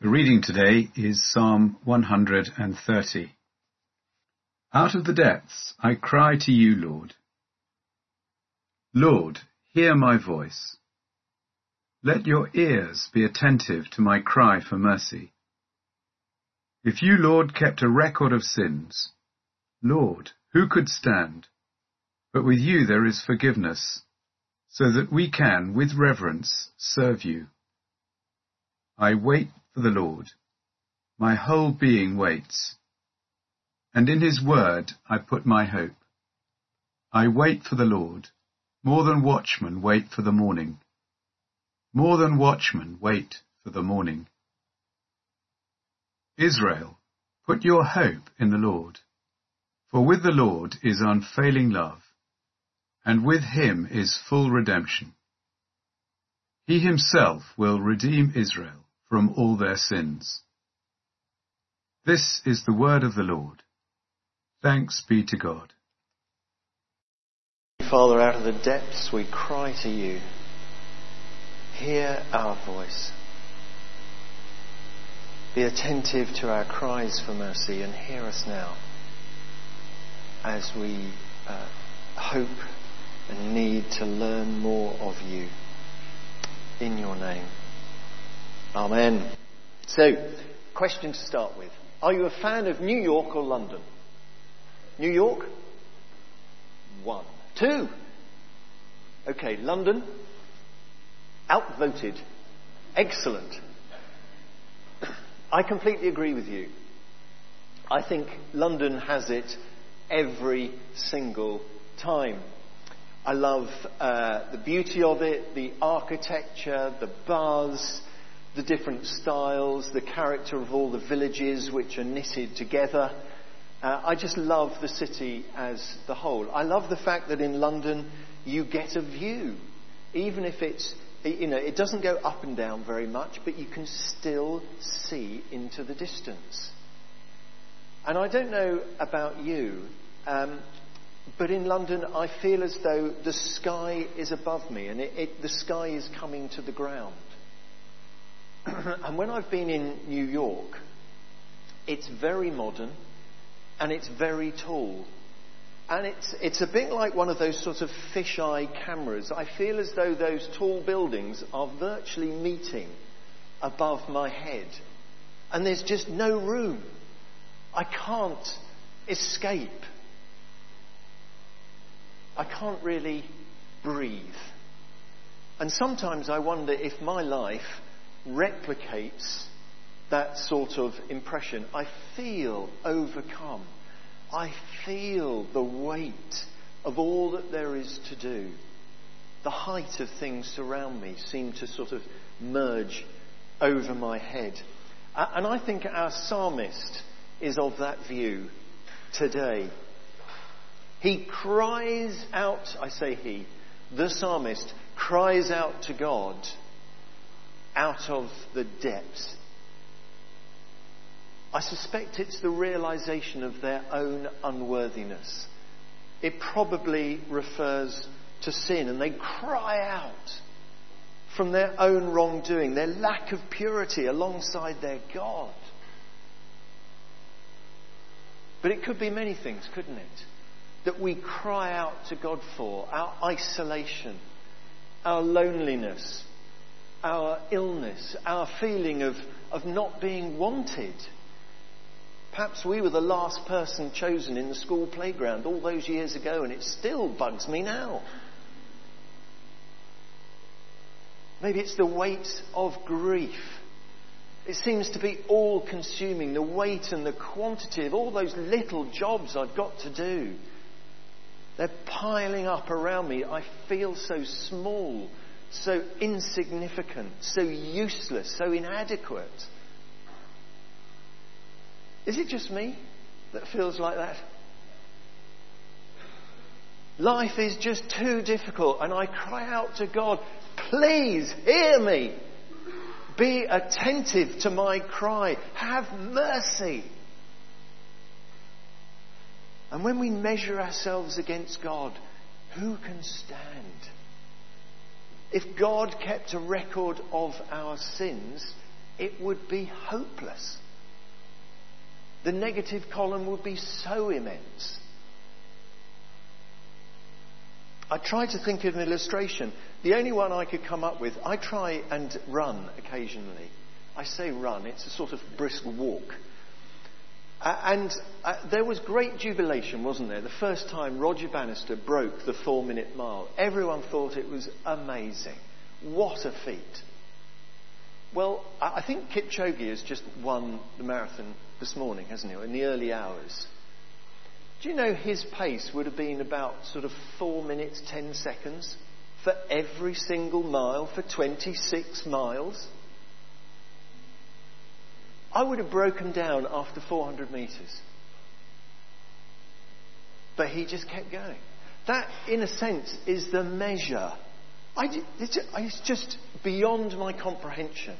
The reading today is Psalm 130. Out of the depths I cry to you, Lord. Lord, hear my voice. Let your ears be attentive to my cry for mercy. If you, Lord, kept a record of sins, Lord, who could stand? But with you there is forgiveness, so that we can, with reverence, serve you. I wait for the Lord. My whole being waits. And in his word I put my hope. I wait for the Lord, more than watchmen wait for the morning. More than watchmen wait for the morning. Israel, put your hope in the Lord. For with the Lord is unfailing love, and with him is full redemption. He himself will redeem Israel from all their sins. This is the word of the Lord. Thanks be to God. Father, out of the depths we cry to you. Hear our voice. Be attentive to our cries for mercy and hear us now as we uh, hope and need to learn more of you. In your name. Amen. So, question to start with. Are you a fan of New York or London? New York? One. Two. Okay, London? Outvoted. Excellent. I completely agree with you. I think London has it every single time. I love uh, the beauty of it, the architecture, the buzz, the different styles, the character of all the villages which are knitted together. Uh, I just love the city as the whole. I love the fact that in London you get a view, even if it's you know it doesn't go up and down very much, but you can still see into the distance. And I don't know about you, um, but in London I feel as though the sky is above me, and it, it, the sky is coming to the ground. and when I've been in New York, it's very modern and it's very tall. And it's, it's a bit like one of those sort of fisheye cameras. I feel as though those tall buildings are virtually meeting above my head. And there's just no room. I can't escape. I can't really breathe. And sometimes I wonder if my life replicates that sort of impression. I feel overcome. I feel the weight of all that there is to do. The height of things around me seem to sort of merge over my head. And I think our psalmist is of that view today. He cries out, I say he, the psalmist cries out to God out of the depths. I suspect it's the realization of their own unworthiness. It probably refers to sin, and they cry out from their own wrongdoing, their lack of purity alongside their God. But it could be many things, couldn't it? That we cry out to God for our isolation, our loneliness, our illness, our feeling of, of not being wanted. Perhaps we were the last person chosen in the school playground all those years ago, and it still bugs me now. Maybe it's the weight of grief. It seems to be all consuming, the weight and the quantity of all those little jobs I've got to do. They're piling up around me. I feel so small so insignificant, so useless, so inadequate. Is it just me that feels like that? Life is just too difficult, and I cry out to God, please hear me. Be attentive to my cry. Have mercy. And when we measure ourselves against God, who can stand? If God kept a record of our sins, it would be hopeless. The negative column would be so immense. I try to think of an illustration. The only one I could come up with, I try and run occasionally. I say run, it's a sort of brisk walk. Uh, and uh, there was great jubilation, wasn't there? The first time Roger Bannister broke the four minute mile. Everyone thought it was amazing. What a feat. Well, I think Kipchoge has just won the marathon this morning, hasn't he? In the early hours. Do you know his pace would have been about sort of 4 minutes 10 seconds for every single mile for 26 miles? I would have broken down after 400 metres. But he just kept going. That, in a sense, is the measure. I, it's just beyond my comprehension.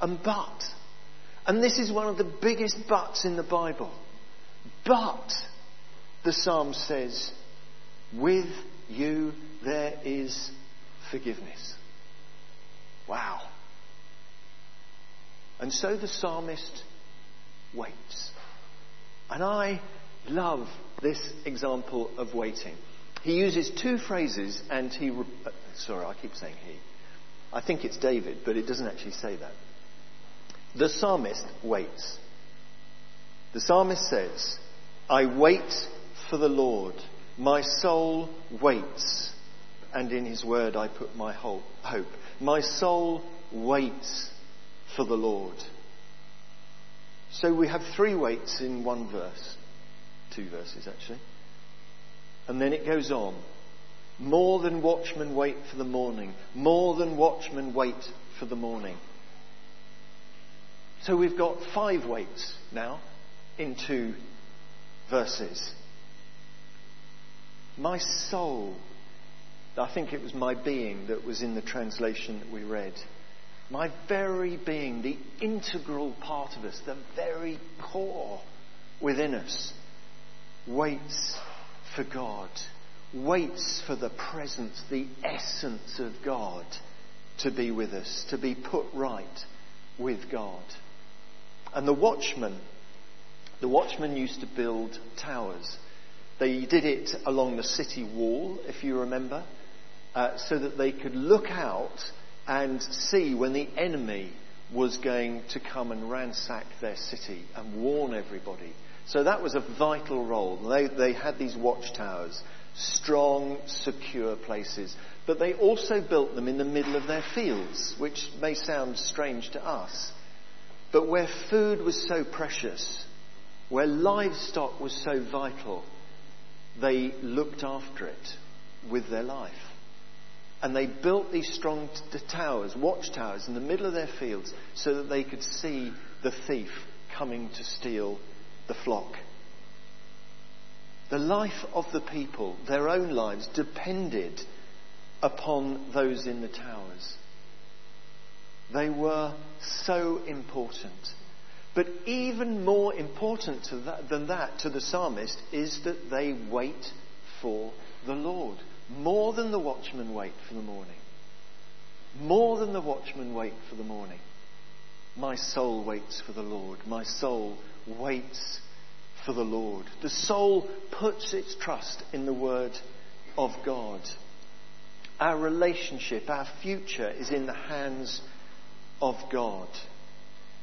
And but, and this is one of the biggest buts in the Bible, but, the psalm says, with you there is forgiveness. Wow. And so the psalmist waits. And I love this example of waiting. He uses two phrases and he. Re- uh, sorry, I keep saying he. I think it's David, but it doesn't actually say that. The psalmist waits. The psalmist says, I wait for the Lord. My soul waits. And in his word I put my hope. My soul waits for the Lord. So we have three waits in one verse. Two verses, actually. And then it goes on. More than watchmen wait for the morning. More than watchmen wait for the morning. So we've got five waits now in two verses. My soul, I think it was my being that was in the translation that we read. My very being, the integral part of us, the very core within us, waits for God, waits for the presence, the essence of God to be with us, to be put right with God. And the watchmen, the watchmen used to build towers. They did it along the city wall, if you remember, uh, so that they could look out and see when the enemy was going to come and ransack their city and warn everybody. So that was a vital role. They, they had these watchtowers, strong, secure places. But they also built them in the middle of their fields, which may sound strange to us. But where food was so precious, where livestock was so vital, they looked after it with their life. And they built these strong t- towers, watchtowers, in the middle of their fields so that they could see the thief coming to steal the flock. The life of the people, their own lives, depended upon those in the towers. They were so important. But even more important that, than that to the psalmist is that they wait for the Lord. More than the watchmen wait for the morning. More than the watchmen wait for the morning. My soul waits for the Lord. My soul waits for the Lord. The soul puts its trust in the word of God. Our relationship, our future is in the hands of God.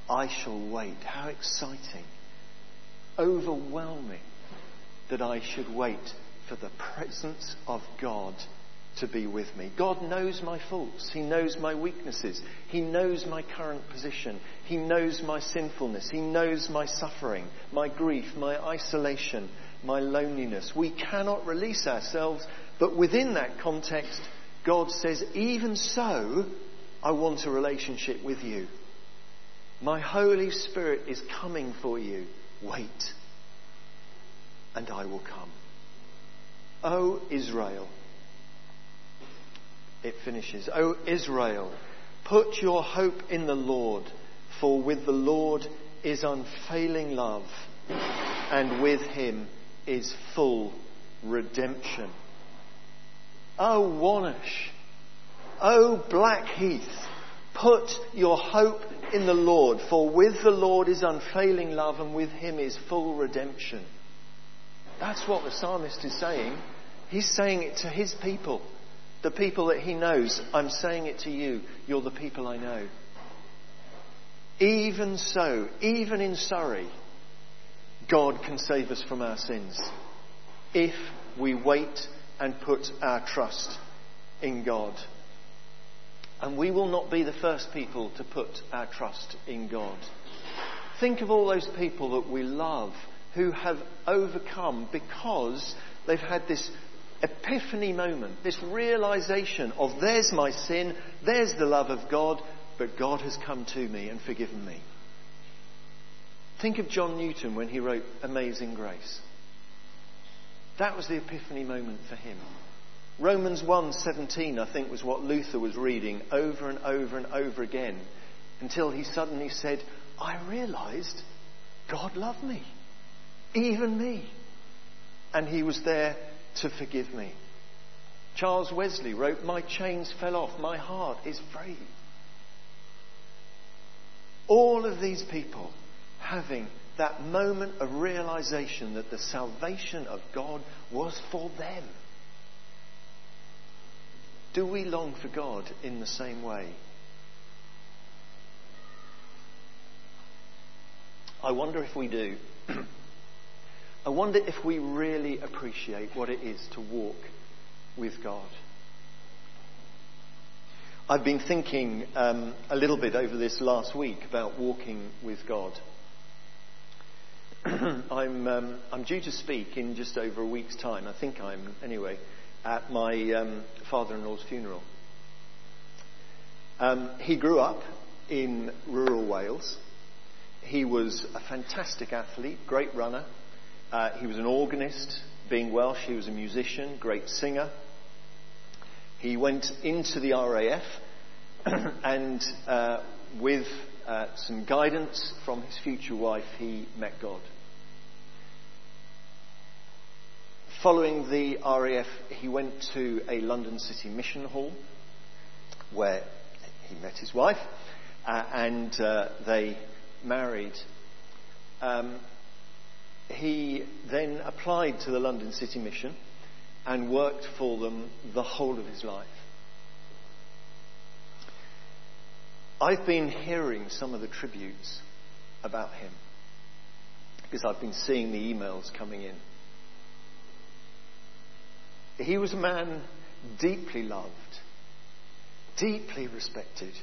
I shall wait. How exciting. Overwhelming that I should wait for the presence of God to be with me. God knows my faults. He knows my weaknesses. He knows my current position. He knows my sinfulness. He knows my suffering, my grief, my isolation, my loneliness. We cannot release ourselves, but within that context, God says, even so, I want a relationship with you. My Holy Spirit is coming for you. Wait, and I will come. O Israel, it finishes. O Israel, put your hope in the Lord, for with the Lord is unfailing love, and with him is full redemption. O Wonersh, O Blackheath, put your hope in the Lord, for with the Lord is unfailing love and with him is full redemption. That's what the psalmist is saying. He's saying it to his people, the people that he knows. I'm saying it to you. You're the people I know. Even so, even in Surrey, God can save us from our sins if we wait and put our trust in God. And we will not be the first people to put our trust in God. Think of all those people that we love who have overcome because they've had this epiphany moment, this realization of there's my sin, there's the love of God, but God has come to me and forgiven me. Think of John Newton when he wrote Amazing Grace. That was the epiphany moment for him. Romans 1:17 I think was what Luther was reading over and over and over again until he suddenly said, "I realized God loved me, even me, and he was there to forgive me." Charles Wesley wrote, "My chains fell off, my heart is free." All of these people having that moment of realization that the salvation of God was for them. Do we long for God in the same way? I wonder if we do. I wonder if we really appreciate what it is to walk with God. I've been thinking um, a little bit over this last week about walking with God. I'm, um, I'm due to speak in just over a week's time. I think I'm, anyway, at my um, father-in-law's funeral. Um, he grew up in rural Wales. He was a fantastic athlete, great runner. Uh, he was an organist. Being Welsh, he was a musician, great singer. He went into the RAF and uh, with uh, some guidance from his future wife, he met God. Following the RAF, he went to a London City Mission Hall where he met his wife uh, and uh, they married. Um, he then applied to the London City Mission and worked for them the whole of his life. I've been hearing some of the tributes about him because I've been seeing the emails coming in. He was a man deeply loved, deeply respected,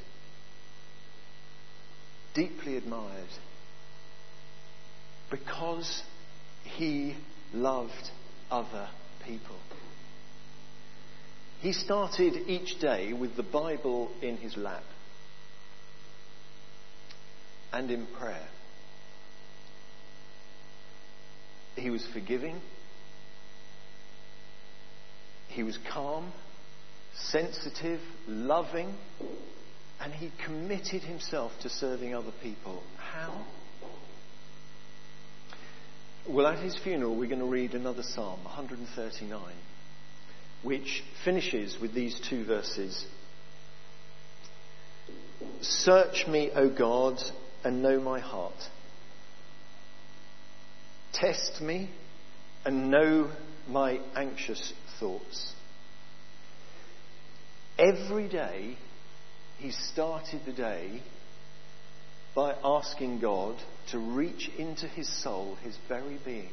deeply admired, because he loved other people. He started each day with the Bible in his lap and in prayer. He was forgiving he was calm, sensitive, loving, and he committed himself to serving other people. How? Well, at his funeral, we're going to read another psalm, 139, which finishes with these two verses Search me, O God, and know my heart. Test me and know my anxious thoughts. Every day, he started the day by asking God to reach into his soul, his very being,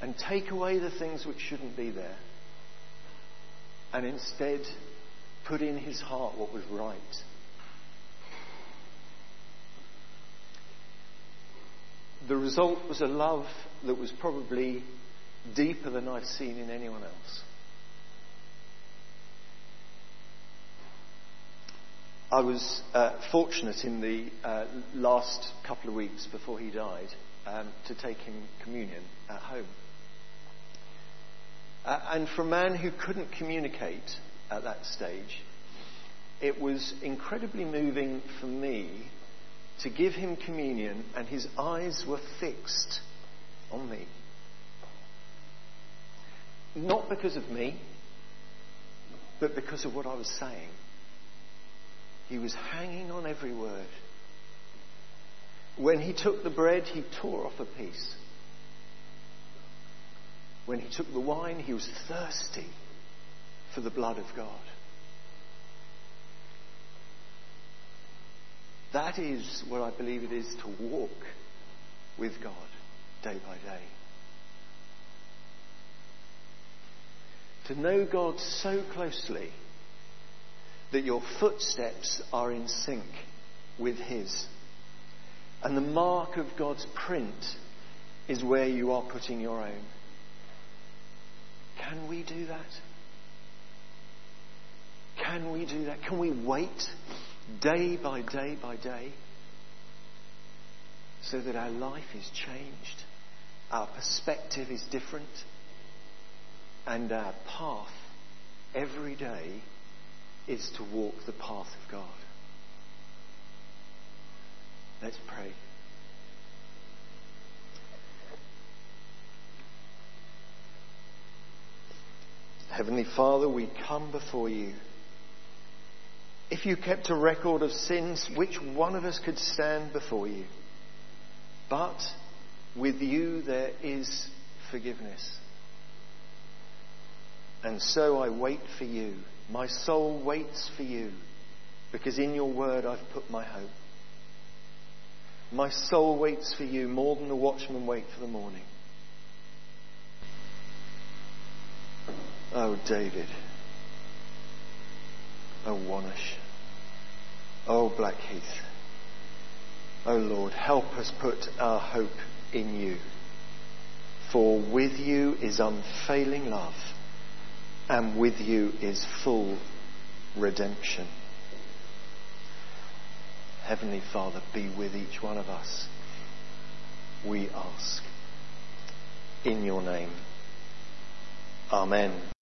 and take away the things which shouldn't be there, and instead put in his heart what was right. The result was a love that was probably deeper than I've seen in anyone else. I was uh, fortunate in the uh, last couple of weeks before he died um, to take him communion at home. Uh, and for a man who couldn't communicate at that stage, it was incredibly moving for me to give him communion, and his eyes were fixed on me. Not because of me, but because of what I was saying. He was hanging on every word. When he took the bread, he tore off a piece. When he took the wine, he was thirsty for the blood of God. That is what I believe it is to walk with God day by day. To know God so closely that your footsteps are in sync with His. And the mark of God's print is where you are putting your own. Can we do that? Can we do that? Can we wait day by day by day so that our life is changed, our perspective is different, and our path every day is to walk the path of God. Let's pray. Heavenly Father, we come before you. If you kept a record of sins, which one of us could stand before you? But with you there is forgiveness. And so I wait for you. My soul waits for you because in your word I've put my hope. My soul waits for you more than the watchmen wait for the morning. Oh, David. Oh, Wonersh. Oh, Blackheath. Oh, Lord, help us put our hope in you. For with you is unfailing love and with you is full redemption. Heavenly Father, be with each one of us. We ask. In your name. Amen.